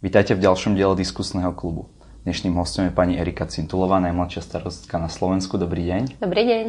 Vítajte v ďalšom diele diskusného klubu. Dnešným hostom je pani Erika Cintulová, najmladšia starostka na Slovensku. Dobrý deň. Dobrý deň.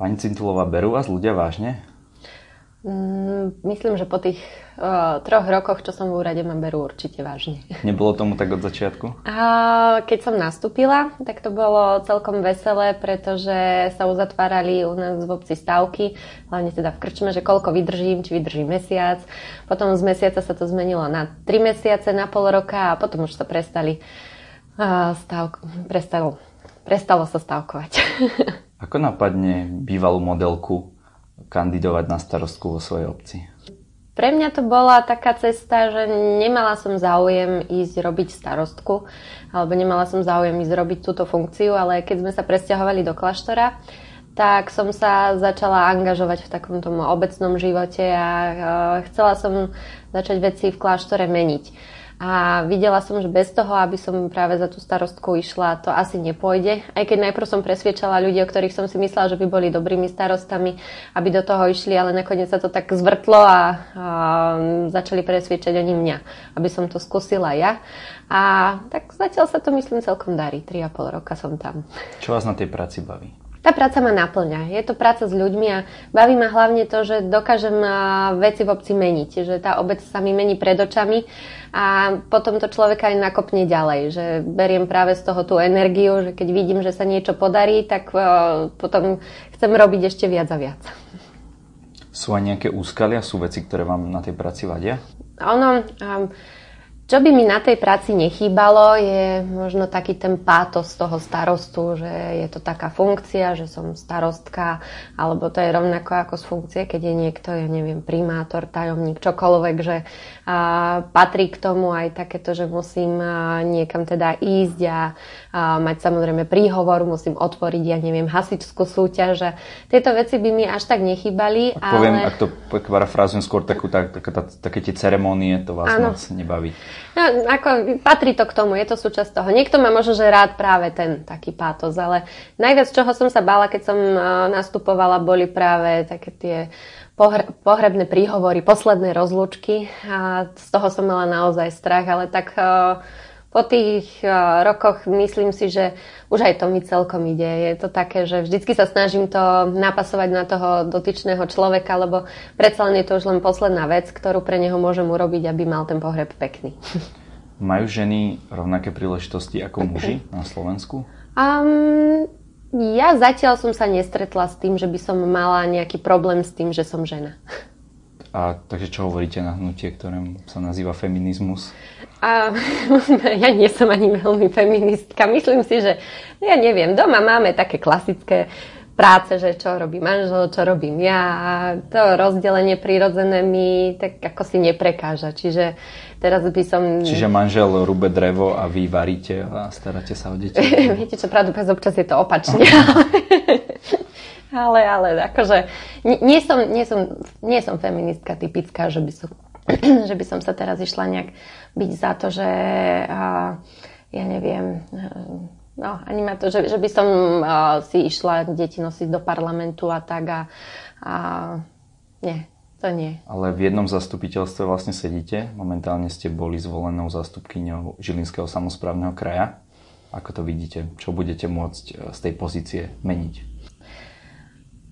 Pani Cintulová, berú vás ľudia vážne? Mm, myslím, že po tých uh, troch rokoch, čo som v úrade, ma berú určite vážne. Nebolo tomu tak od začiatku? A keď som nastúpila, tak to bolo celkom veselé, pretože sa uzatvárali u nás v obci stavky, hlavne teda v krčme, že koľko vydržím, či vydržím mesiac. Potom z mesiaca sa to zmenilo na tri mesiace, na pol roka a potom už sa prestali uh, stavk- prestalo, prestalo sa stavkovať. Ako napadne bývalú modelku kandidovať na starostku vo svojej obci? Pre mňa to bola taká cesta, že nemala som záujem ísť robiť starostku, alebo nemala som záujem ísť robiť túto funkciu, ale keď sme sa presťahovali do kláštora, tak som sa začala angažovať v takom tom obecnom živote a chcela som začať veci v kláštore meniť. A videla som, že bez toho, aby som práve za tú starostku išla, to asi nepôjde. Aj keď najprv som presviečala ľudí, o ktorých som si myslela, že by boli dobrými starostami, aby do toho išli, ale nakoniec sa to tak zvrtlo a, a začali presviečať oni mňa, aby som to skúsila ja. A tak zatiaľ sa to myslím celkom darí. 3,5 roka som tam. Čo vás na tej práci baví? Tá práca ma naplňa. Je to práca s ľuďmi a baví ma hlavne to, že dokážem veci v obci meniť. Že tá obec sa mi mení pred očami a potom to človeka aj nakopne ďalej. Že beriem práve z toho tú energiu, že keď vidím, že sa niečo podarí, tak potom chcem robiť ešte viac a viac. Sú aj nejaké úskalia? Sú veci, ktoré vám na tej práci vadia? Ono... Um, čo by mi na tej práci nechýbalo, je možno taký ten pátos toho starostu, že je to taká funkcia, že som starostka, alebo to je rovnako ako z funkcie, keď je niekto, ja neviem, primátor, tajomník, čokoľvek, že a, patrí k tomu aj takéto, že musím a, niekam teda ísť a, a mať samozrejme príhovor, musím otvoriť, ja neviem, hasičskú súťaž. Tieto veci by mi až tak nechýbali. Ak poviem, ale... ak to parafrázujem skôr takú, tak, tak, tak, také tie ceremonie, to vás ano. moc nebaví. No, ako, patrí to k tomu, je to súčasť toho. Niekto má možno, že rád práve ten taký pátos, ale najviac, čoho som sa bála, keď som uh, nastupovala, boli práve také tie pohr- pohrebné príhovory, posledné rozlúčky a z toho som mala naozaj strach, ale tak uh, po tých uh, rokoch myslím si, že už aj to mi celkom ide. Je to také, že vždycky sa snažím to napasovať na toho dotyčného človeka, lebo predsa len je to už len posledná vec, ktorú pre neho môžem urobiť, aby mal ten pohreb pekný. Majú ženy rovnaké príležitosti ako muži na Slovensku? Um, ja zatiaľ som sa nestretla s tým, že by som mala nejaký problém s tým, že som žena. A takže čo hovoríte na hnutie, ktoré sa nazýva feminizmus? A ja nie som ani veľmi feministka. Myslím si, že ja neviem, doma máme také klasické práce, že čo robí manžel, čo robím ja a to rozdelenie prirodzené mi tak ako si neprekáža. Čiže teraz by som... Čiže manžel rúbe drevo a vy varíte a staráte sa o deti? Viete čo, pravdu občas je to opačne. ale, ale akože nie som, nie, som, nie som feministka typická, že by som že by som sa teraz išla nejak byť za to, že uh, ja neviem, no ani ma to, že, že by som uh, si išla deti nosiť do parlamentu a tak a, a nie, to nie. Ale v jednom zastupiteľstve vlastne sedíte. Momentálne ste boli zvolenou zastupkyňou Žilinského samozprávneho kraja. Ako to vidíte? Čo budete môcť z tej pozície meniť?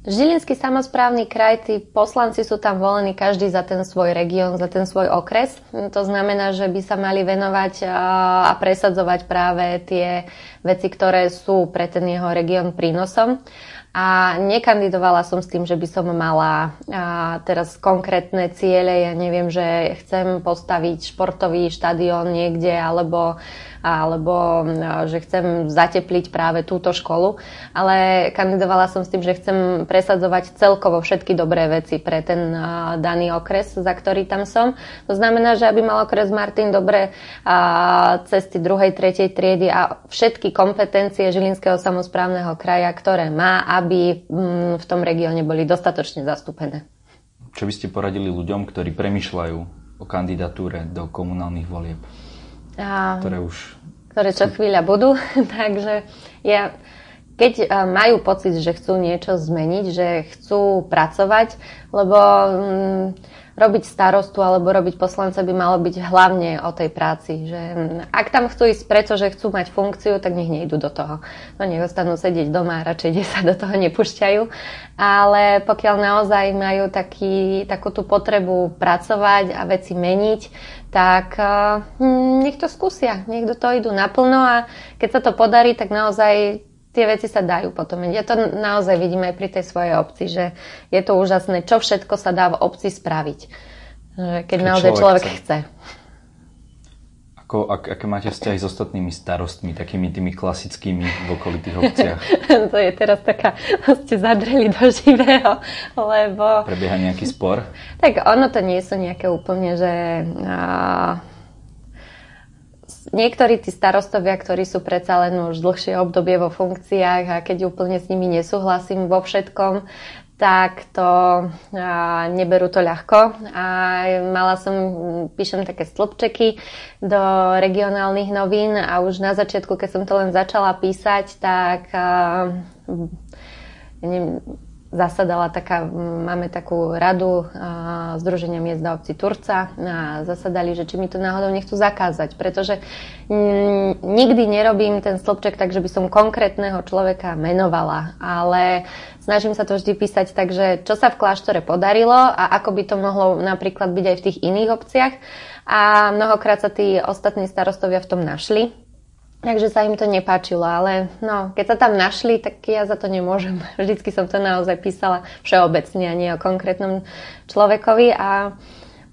Žilinský samozprávny kraj, tí poslanci sú tam volení každý za ten svoj región, za ten svoj okres. To znamená, že by sa mali venovať a presadzovať práve tie veci, ktoré sú pre ten jeho región prínosom. A nekandidovala som s tým, že by som mala teraz konkrétne ciele. Ja neviem, že chcem postaviť športový štadión niekde, alebo alebo že chcem zatepliť práve túto školu, ale kandidovala som s tým, že chcem presadzovať celkovo všetky dobré veci pre ten daný okres, za ktorý tam som. To znamená, že aby mal okres Martin dobré cesty druhej, tretej triedy a všetky kompetencie Žilinského samozprávneho kraja, ktoré má, aby v tom regióne boli dostatočne zastúpené. Čo by ste poradili ľuďom, ktorí premyšľajú o kandidatúre do komunálnych volieb? A, ktoré už... Ktoré čo chvíľa budú. Takže ja, keď majú pocit, že chcú niečo zmeniť, že chcú pracovať, lebo mm, robiť starostu alebo robiť poslanca by malo byť hlavne o tej práci. Že ak tam chcú ísť preto, že chcú mať funkciu, tak nech nejdu do toho. No nech ostanú sedieť doma a radšej sa do toho nepúšťajú. Ale pokiaľ naozaj majú taký, takú tú potrebu pracovať a veci meniť, tak hm, nech to skúsia, nech do toho idú naplno a keď sa to podarí, tak naozaj tie veci sa dajú potom. Ja to naozaj vidím aj pri tej svojej obci, že je to úžasné, čo všetko sa dá v obci spraviť. Keď, keď naozaj človek, človek chce. Ako, ak, aké máte vzťahy s ostatnými starostmi, takými tými klasickými v okolitých obciach? to je teraz taká, ste zadreli do živého, lebo... Prebieha nejaký spor? Tak ono to nie sú nejaké úplne, že... Uh niektorí tí starostovia, ktorí sú predsa len už dlhšie obdobie vo funkciách a keď úplne s nimi nesúhlasím vo všetkom, tak to a, neberú to ľahko. A mala som, píšem také stĺpčeky do regionálnych novín a už na začiatku, keď som to len začala písať, tak a, zasadala taká, máme takú radu uh, Združenia miest a obci Turca a zasadali, že či mi to náhodou nechcú zakázať, pretože nikdy nerobím ten stĺpček tak, že by som konkrétneho človeka menovala, ale snažím sa to vždy písať tak, že čo sa v kláštore podarilo a ako by to mohlo napríklad byť aj v tých iných obciach. A mnohokrát sa tí ostatní starostovia v tom našli Takže sa im to nepáčilo, ale no, keď sa tam našli, tak ja za to nemôžem. Vždycky som to naozaj písala všeobecne a nie o konkrétnom človekovi a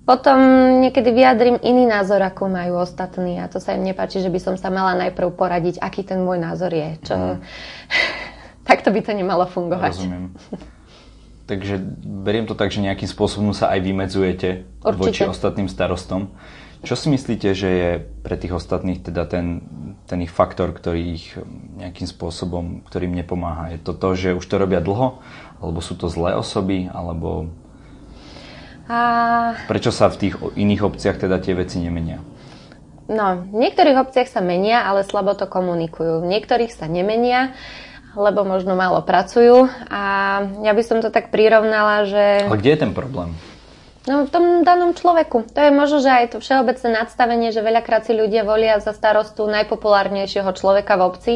potom niekedy vyjadrím iný názor, ako majú ostatní a to sa im nepáči, že by som sa mala najprv poradiť, aký ten môj názor je. Čo... Mm. Takto by to nemalo fungovať. Rozumiem. Takže beriem to tak, že nejakým spôsobom sa aj vymedzujete Určite. voči ostatným starostom. Čo si myslíte, že je pre tých ostatných teda ten, ten ich faktor, ktorý ich nejakým spôsobom, ktorým nepomáha? Je to to, že už to robia dlho? Alebo sú to zlé osoby? Alebo a... prečo sa v tých iných obciach teda tie veci nemenia? No, v niektorých obciach sa menia, ale slabo to komunikujú. V niektorých sa nemenia, lebo možno málo pracujú. A ja by som to tak prirovnala, že... Ale kde je ten problém? No, v tom danom človeku. To je možno, že aj to všeobecné nadstavenie, že veľakrát si ľudia volia za starostu najpopulárnejšieho človeka v obci,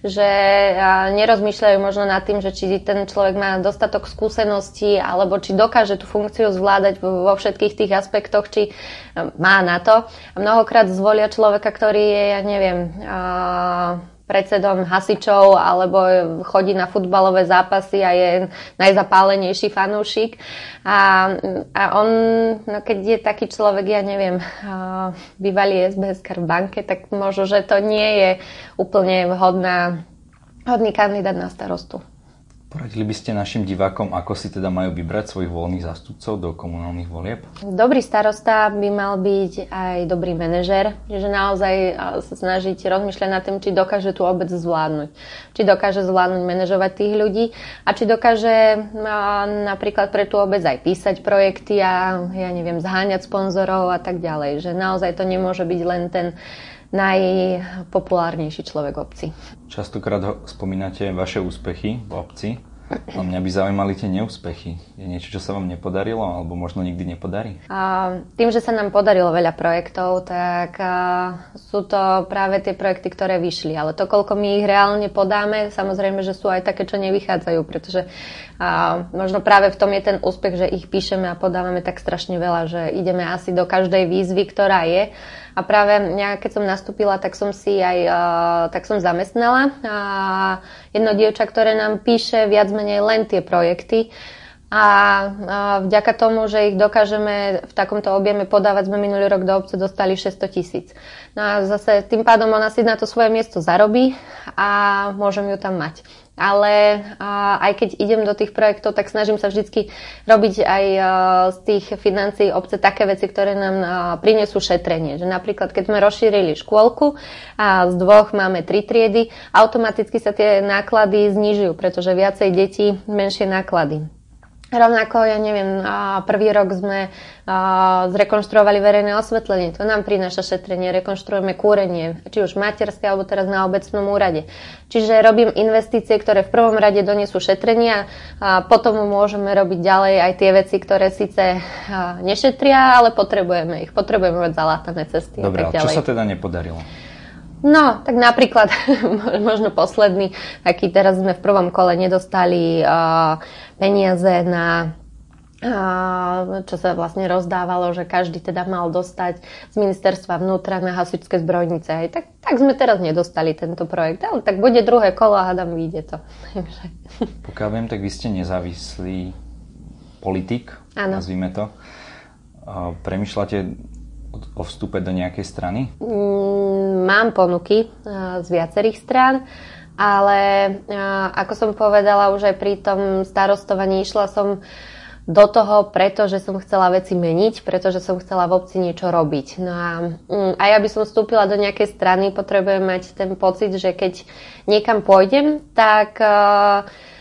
že nerozmýšľajú možno nad tým, že či ten človek má dostatok skúseností, alebo či dokáže tú funkciu zvládať vo všetkých tých aspektoch, či má na to. A mnohokrát zvolia človeka, ktorý je, ja neviem, predsedom hasičov alebo chodí na futbalové zápasy a je najzapálenejší fanúšik. A, a on, no keď je taký človek, ja neviem, bývalý SBS v banke, tak možno, že to nie je úplne vhodná, vhodný kandidát na starostu. Poradili by ste našim divákom, ako si teda majú vybrať svojich voľných zástupcov do komunálnych volieb? Dobrý starosta by mal byť aj dobrý manažer, že naozaj sa snažiť rozmýšľať nad tým, či dokáže tú obec zvládnuť. Či dokáže zvládnuť manažovať tých ľudí a či dokáže napríklad pre tú obec aj písať projekty a ja neviem, zháňať sponzorov a tak ďalej. Že naozaj to nemôže byť len ten najpopulárnejší človek v obci. Častokrát spomínate vaše úspechy v obci. A mňa by zaujímali tie neúspechy. Je niečo, čo sa vám nepodarilo, alebo možno nikdy nepodarí? A tým, že sa nám podarilo veľa projektov, tak a, sú to práve tie projekty, ktoré vyšli. Ale to, koľko my ich reálne podáme, samozrejme, že sú aj také, čo nevychádzajú, pretože a, možno práve v tom je ten úspech, že ich píšeme a podávame tak strašne veľa, že ideme asi do každej výzvy, ktorá je a práve ja, keď som nastúpila, tak som si aj uh, tak som zamestnala a jedno dievča, ktoré nám píše viac menej len tie projekty. A, a vďaka tomu, že ich dokážeme v takomto objeme podávať, sme minulý rok do obce dostali 600 tisíc. No a zase tým pádom ona si na to svoje miesto zarobí a môžem ju tam mať ale aj keď idem do tých projektov, tak snažím sa vždy robiť aj z tých financií obce také veci, ktoré nám prinesú šetrenie. Že napríklad, keď sme rozšírili škôlku a z dvoch máme tri triedy, automaticky sa tie náklady znižujú, pretože viacej detí, menšie náklady. Rovnako, ja neviem, prvý rok sme zrekonštruovali verejné osvetlenie. To nám prináša šetrenie. Rekonštruujeme kúrenie, či už materské, alebo teraz na obecnom úrade. Čiže robím investície, ktoré v prvom rade donesú šetrenia a potom môžeme robiť ďalej aj tie veci, ktoré síce nešetria, ale potrebujeme ich. Potrebujeme mať zalátané cesty. Dobre, a čo sa teda nepodarilo? No, tak napríklad, možno posledný, taký teraz sme v prvom kole nedostali uh, peniaze na uh, čo sa vlastne rozdávalo, že každý teda mal dostať z ministerstva vnútra na hasičské zbrojnice. Aj tak, tak sme teraz nedostali tento projekt, ale tak bude druhé kolo a hádam, vyjde to. Pokiaľ viem, tak vy ste nezávislý politik, ano. nazvime to. Premýšľate o vstupe do nejakej strany? Mm, mám ponuky z viacerých strán, ale ako som povedala už aj pri tom starostovaní, išla som do toho, pretože som chcela veci meniť, pretože som chcela v obci niečo robiť. No a mm, aj aby som vstúpila do nejakej strany, potrebujem mať ten pocit, že keď niekam pôjdem, tak uh, Mm,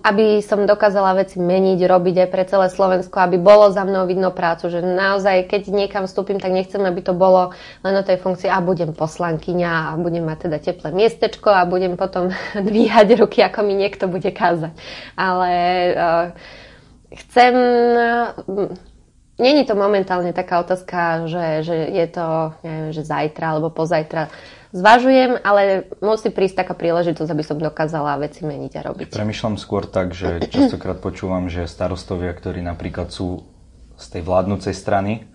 aby som dokázala veci meniť, robiť aj pre celé Slovensko, aby bolo za mnou vidno prácu, že naozaj, keď niekam vstúpim, tak nechcem, aby to bolo len o tej funkcii a budem poslankyňa a budem mať teda teplé miestečko a budem potom dvíhať ruky, ako mi niekto bude kázať. Ale uh, chcem... Není to momentálne taká otázka, že, že je to, neviem, že zajtra alebo pozajtra zvažujem, ale musí prísť taká príležitosť, aby som dokázala veci meniť a robiť. Premýšľam skôr tak, že častokrát počúvam, že starostovia, ktorí napríklad sú z tej vládnúcej strany,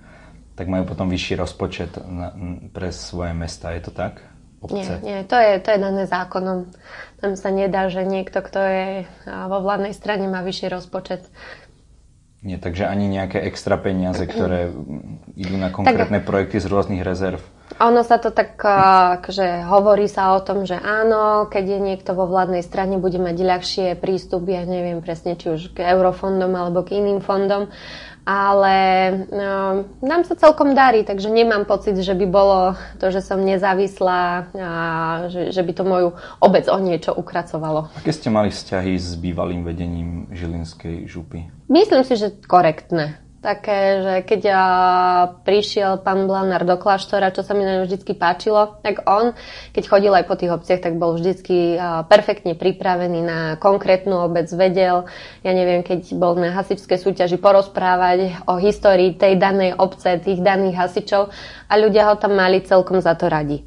tak majú potom vyšší rozpočet na, pre svoje mesta. Je to tak? Obce? Nie, nie to, je, to je dané zákonom. Tam sa nedá, že niekto, kto je vo vládnej strane, má vyšší rozpočet. Nie, takže ani nejaké extra peniaze, ktoré idú na konkrétne tak, projekty z rôznych rezerv. Ono sa to tak, akože hovorí sa o tom, že áno, keď je niekto vo vládnej strane, bude mať ľahšie prístup, ja neviem presne, či už k eurofondom alebo k iným fondom, ale no, nám sa celkom darí, takže nemám pocit, že by bolo to, že som nezávislá, a že, že by to moju obec o niečo ukracovalo. Aké ste mali vzťahy s bývalým vedením Žilinskej župy? Myslím si, že korektné také, že keď ja prišiel pán Blanár do kláštora, čo sa mi na ňom vždy páčilo, tak on, keď chodil aj po tých obciach, tak bol vždy perfektne pripravený na konkrétnu obec, vedel, ja neviem, keď bol na hasičské súťaži porozprávať o histórii tej danej obce, tých daných hasičov a ľudia ho tam mali celkom za to radi.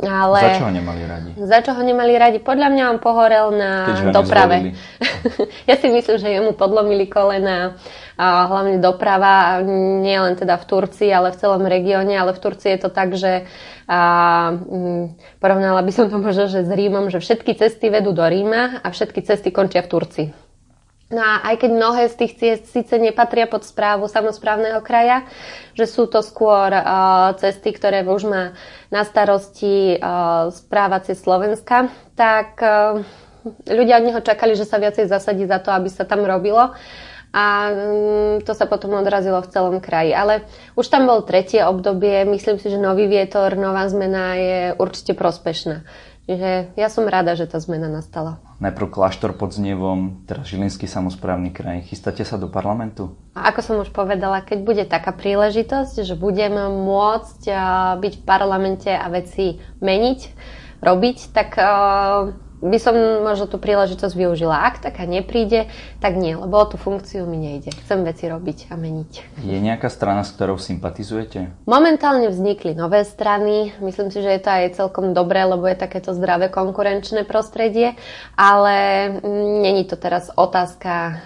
Ale... Za čo ho nemali radi? Za čo ho nemali radi? Podľa mňa on pohorel na doprave. ja si myslím, že jemu podlomili kolena a hlavne doprava, nie len teda v Turcii, ale v celom regióne, ale v Turcii je to tak, že a, m, porovnala by som to možno, že s Rímom, že všetky cesty vedú do Ríma a všetky cesty končia v Turcii. No a aj keď mnohé z tých ciest síce nepatria pod správu samozprávneho kraja, že sú to skôr uh, cesty, ktoré už má na starosti uh, správa cez Slovenska, tak uh, ľudia od neho čakali, že sa viacej zasadí za to, aby sa tam robilo a um, to sa potom odrazilo v celom kraji. Ale už tam bol tretie obdobie, myslím si, že nový vietor, nová zmena je určite prospešná. Čiže ja som rada, že tá zmena nastala. Najprv kláštor pod Znievom, teraz Žilinský samozprávny kraj. Chystáte sa do parlamentu? A ako som už povedala, keď bude taká príležitosť, že budem môcť byť v parlamente a veci meniť, robiť, tak by som možno tú príležitosť využila. Ak taká nepríde, tak nie, lebo o tú funkciu mi nejde. Chcem veci robiť a meniť. Je nejaká strana, s ktorou sympatizujete? Momentálne vznikli nové strany. Myslím si, že je to aj celkom dobré, lebo je takéto zdravé konkurenčné prostredie, ale mm, není to teraz otázka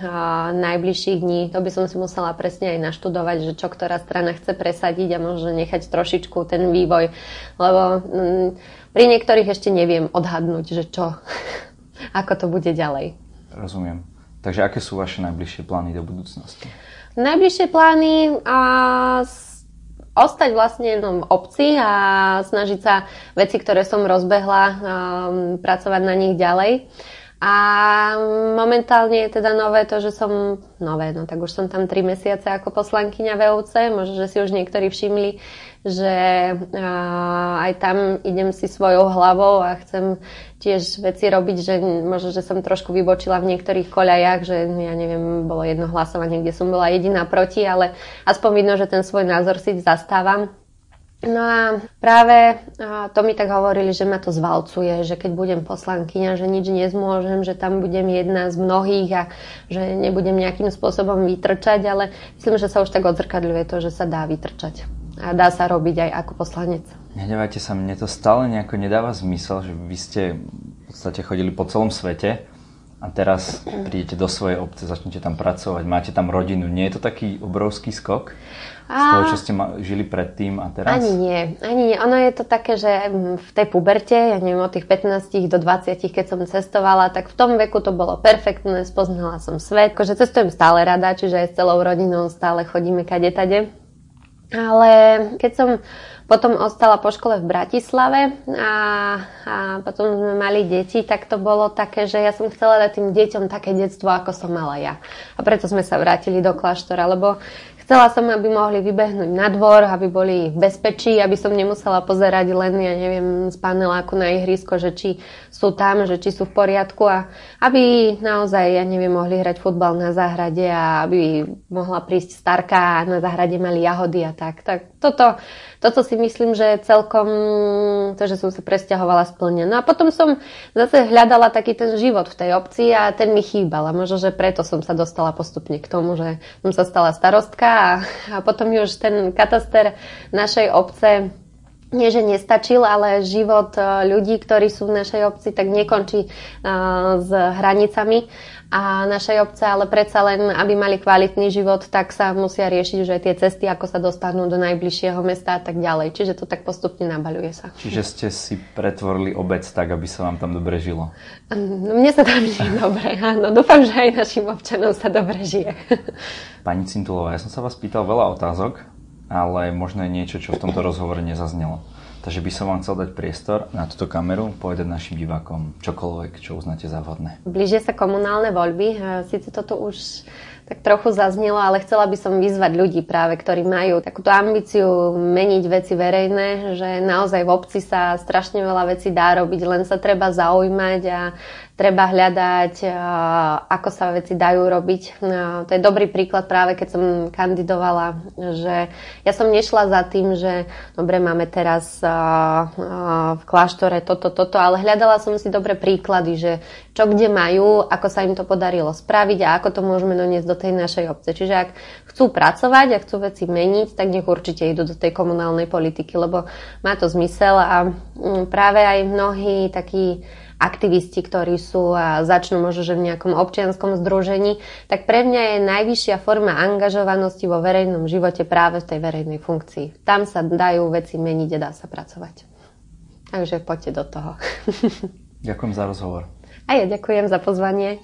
najbližších dní. To by som si musela presne aj naštudovať, že čo ktorá strana chce presadiť a možno nechať trošičku ten vývoj, lebo mm, pri niektorých ešte neviem odhadnúť, že čo, ako to bude ďalej. Rozumiem. Takže aké sú vaše najbližšie plány do budúcnosti? Najbližšie plány a ostať vlastne v obci a snažiť sa veci, ktoré som rozbehla, um, pracovať na nich ďalej. A momentálne je teda nové to, že som, nové, no tak už som tam 3 mesiace ako poslankyňa VUC, možno, že si už niektorí všimli, že aj tam idem si svojou hlavou a chcem tiež veci robiť, že možno, že som trošku vybočila v niektorých koľajach, že ja neviem, bolo jedno hlasovanie, kde som bola jediná proti, ale aspoň vidno, že ten svoj názor si zastávam. No a práve to mi tak hovorili, že ma to zvalcuje, že keď budem poslankyňa, že nič nezmôžem, že tam budem jedna z mnohých a že nebudem nejakým spôsobom vytrčať, ale myslím, že sa už tak odzrkadľuje to, že sa dá vytrčať. A dá sa robiť aj ako poslanec. Nedávajte sa, mne to stále nejako nedáva zmysel, že vy ste v podstate chodili po celom svete a teraz prídete do svojej obce, začnete tam pracovať, máte tam rodinu. Nie je to taký obrovský skok? Z toho, čo ste ma, žili predtým a teraz? Ani nie, ani nie. Ono je to také, že v tej puberte, ja neviem, od tých 15 do 20, keď som cestovala, tak v tom veku to bolo perfektné, spoznala som svet. Akože cestujem stále rada, čiže aj s celou rodinou stále chodíme kade tade. Ale keď som potom ostala po škole v Bratislave a, a potom sme mali deti, tak to bolo také, že ja som chcela dať tým deťom také detstvo, ako som mala ja. A preto sme sa vrátili do kláštora, lebo Chcela som, aby mohli vybehnúť na dvor, aby boli v bezpečí, aby som nemusela pozerať len, ja neviem, z paneláku na ihrisko, že či sú tam, že či sú v poriadku a aby naozaj, ja neviem, mohli hrať futbal na záhrade a aby mohla prísť starka a na záhrade mali jahody a tak. Tak toto, toto si myslím, že celkom to, že som sa presťahovala splne. No a potom som zase hľadala taký ten život v tej obci a ten mi chýbal. A možno, že preto som sa dostala postupne k tomu, že som sa stala starostka a, a potom už ten kataster našej obce nie, že nestačil, ale život e, ľudí, ktorí sú v našej obci, tak nekončí uh, s hranicami a našej obce, ale predsa len, aby mali kvalitný život, tak sa musia riešiť už aj tie cesty, ako sa dostanú do najbližšieho mesta a tak ďalej. Čiže to tak postupne nabaľuje sa. Čiže ste si pretvorili obec tak, aby sa vám tam dobre žilo? No, mne sa tam žije dobre, áno. Dúfam, že aj našim občanom sa dobre žije. Pani Cintulová, ja som sa vás pýtal veľa otázok, ale možno je niečo, čo v tomto rozhovore nezaznelo. Takže by som vám chcel dať priestor na túto kameru, povedať našim divákom čokoľvek, čo uznáte za vhodné. Blížia sa komunálne voľby. Sice toto už tak trochu zaznelo, ale chcela by som vyzvať ľudí práve, ktorí majú takúto ambíciu meniť veci verejné, že naozaj v obci sa strašne veľa vecí dá robiť, len sa treba zaujímať a treba hľadať, ako sa veci dajú robiť. To je dobrý príklad práve, keď som kandidovala, že ja som nešla za tým, že dobre, máme teraz v kláštore toto, toto, ale hľadala som si dobré príklady, že čo kde majú, ako sa im to podarilo spraviť a ako to môžeme doniesť do tej našej obce. Čiže ak chcú pracovať a chcú veci meniť, tak nech určite idú do tej komunálnej politiky, lebo má to zmysel a práve aj mnohí takí aktivisti, ktorí sú a začnú možno, že v nejakom občianskom združení, tak pre mňa je najvyššia forma angažovanosti vo verejnom živote práve v tej verejnej funkcii. Tam sa dajú veci meniť a dá sa pracovať. Takže poďte do toho. Ďakujem za rozhovor. A ja ďakujem za pozvanie.